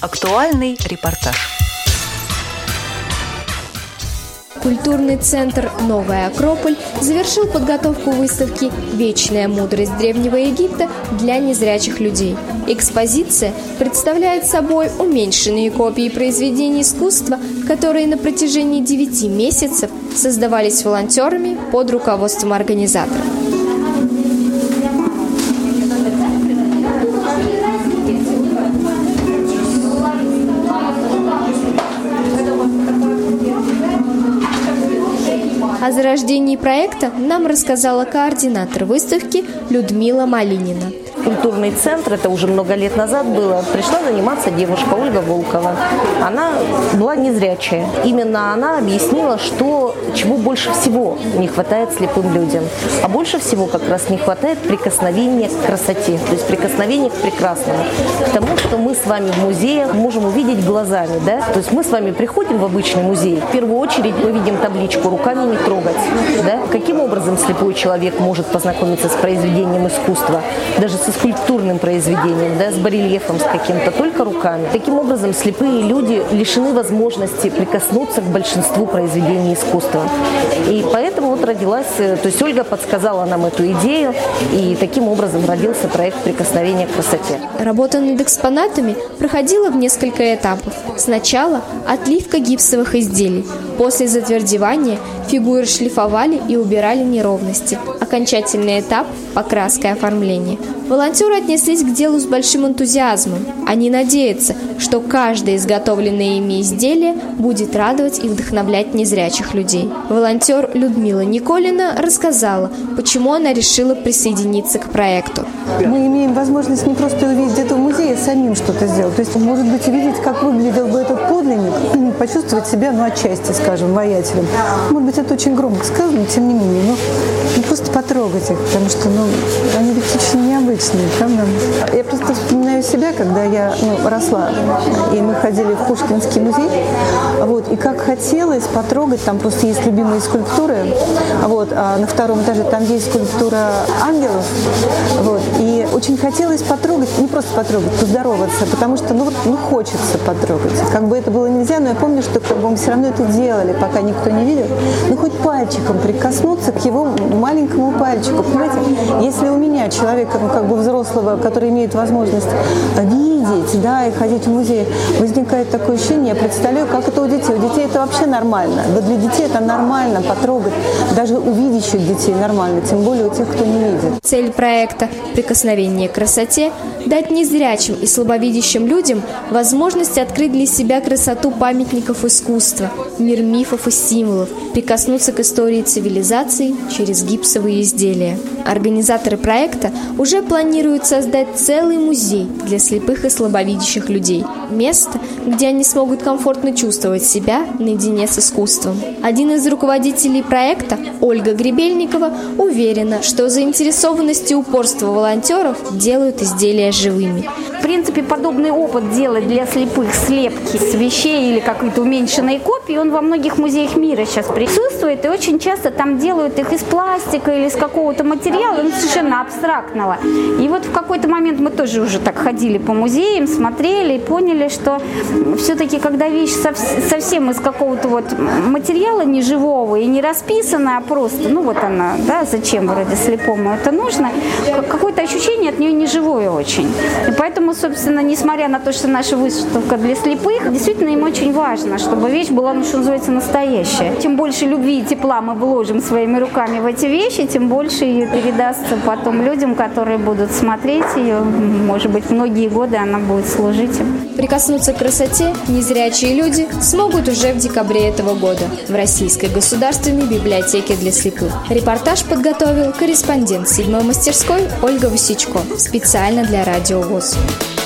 Актуальный репортаж. Культурный центр «Новая Акрополь» завершил подготовку выставки «Вечная мудрость Древнего Египта» для незрячих людей. Экспозиция представляет собой уменьшенные копии произведений искусства, которые на протяжении 9 месяцев создавались волонтерами под руководством организаторов. О зарождении проекта нам рассказала координатор выставки Людмила Малинина культурный центр, это уже много лет назад было, пришла заниматься девушка Ольга Волкова. Она была незрячая. Именно она объяснила, что чего больше всего не хватает слепым людям. А больше всего как раз не хватает прикосновения к красоте, то есть прикосновения к прекрасному. К тому, что мы с вами в музеях можем увидеть глазами. Да? То есть мы с вами приходим в обычный музей, в первую очередь мы видим табличку «руками не трогать». Да? Каким образом слепой человек может познакомиться с произведением искусства, даже со скульптурным произведением, да, с барельефом с каким-то, только руками. Таким образом, слепые люди лишены возможности прикоснуться к большинству произведений искусства. И поэтому вот родилась, э, то есть Ольга подсказала нам эту идею, и таким образом родился проект «Прикосновение к красоте». Работа над экспонатами проходила в несколько этапов. Сначала отливка гипсовых изделий. После затвердевания фигуры шлифовали и убирали неровности. Окончательный этап – покраска и оформление. Волонтеры отнеслись к делу с большим энтузиазмом. Они надеются, что каждое изготовленное ими изделие будет радовать и вдохновлять незрячих людей. Волонтер Людмила Николина рассказала, почему она решила присоединиться к проекту. Мы имеем возможность не просто увидеть это в музее, а самим что-то сделать. То есть, может быть, увидеть, как выглядел бы этот подлинник, почувствовать себя, ну, отчасти, скажем, воятелем. Может быть, это очень громко сказано, тем не менее, но ну, просто потрогать их, потому что, ну, они ведь очень необычные, правда? Я просто вспоминаю себя, когда я ну, росла, и мы ходили в Пушкинский музей, вот, и как хотелось потрогать, там просто есть любимые скульптуры, вот, а на втором этаже там есть скульптура ангелов, вот, и очень хотелось потрогать, не просто потрогать, поздороваться, потому что, ну, ну, хочется потрогать. Как бы это было нельзя, но я помню, что как бы мы все равно это делали, пока никто не видел. Ну, хоть пальчиком прикоснуться к его маленькому пальчику. Понимаете, если у меня человека, ну, как бы взрослого, который имеет возможность видеть, да, и ходить в музей, возникает такое ощущение, я представляю, как это у детей. У детей это вообще нормально. Вот для детей это нормально потрогать, даже у видящих детей нормально, тем более у тех, кто не видит. Цель проекта «Прикосновение к красоте» – дать незрячим и слабовидящим людям возможность открыть для себя красоту памятников искусства, мир мифов и символов, прикоснуться к истории цивилизации через гипсовые изделия. Организаторы проекта уже планируют создать целый музей для слепых и слабовидящих людей. Место, где они смогут комфортно чувствовать себя наедине с искусством. Один из руководителей проекта, Ольга Гребельникова, уверена, что заинтересованность и упорство волонтеров делают изделия живыми. В принципе, подобный опыт делать для слепых слепки с вещей или какой-то уменьшенной копии, он во многих музеях мира сейчас присутствует, и очень часто там делают их из пластика или из какого-то материала, ну, совершенно абстрактного. И вот в какой-то момент мы тоже уже так ходили по музеям, смотрели и поняли, что все-таки, когда вещь совсем из какого-то вот материала неживого и не расписанная, а просто, ну вот она, да, зачем вроде слепому это нужно, какое-то ощущение от нее неживое очень. И поэтому собственно, несмотря на то, что наша выставка для слепых, действительно им очень важно, чтобы вещь была, ну, что называется, настоящая. Чем больше любви и тепла мы вложим своими руками в эти вещи, тем больше ее передастся потом людям, которые будут смотреть ее. Может быть, многие годы она будет служить им. Прикоснуться к красоте незрячие люди смогут уже в декабре этого года в Российской государственной библиотеке для слепых. Репортаж подготовил корреспондент седьмой мастерской Ольга Васичко специально для Радио.